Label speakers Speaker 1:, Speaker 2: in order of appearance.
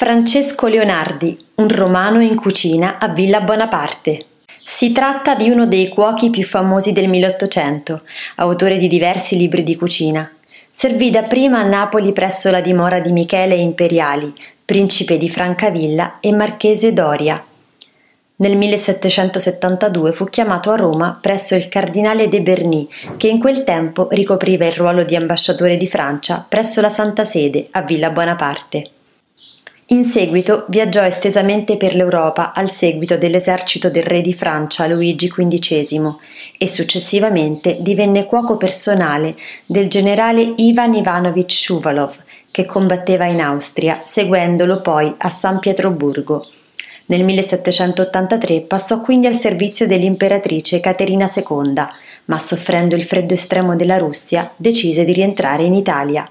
Speaker 1: Francesco Leonardi, un romano in cucina a Villa Bonaparte. Si tratta di uno dei cuochi più famosi del 1800, autore di diversi libri di cucina. Servì dapprima a Napoli presso la dimora di Michele Imperiali, principe di Francavilla e marchese Doria. Nel 1772 fu chiamato a Roma presso il cardinale de Berny, che in quel tempo ricopriva il ruolo di ambasciatore di Francia presso la Santa Sede a Villa Bonaparte. In seguito viaggiò estesamente per l'Europa al seguito dell'esercito del re di Francia Luigi XV e successivamente divenne cuoco personale del generale Ivan Ivanovich Shuvalov, che combatteva in Austria, seguendolo poi a San Pietroburgo. Nel 1783 passò quindi al servizio dell'imperatrice Caterina II, ma soffrendo il freddo estremo della Russia decise di rientrare in Italia.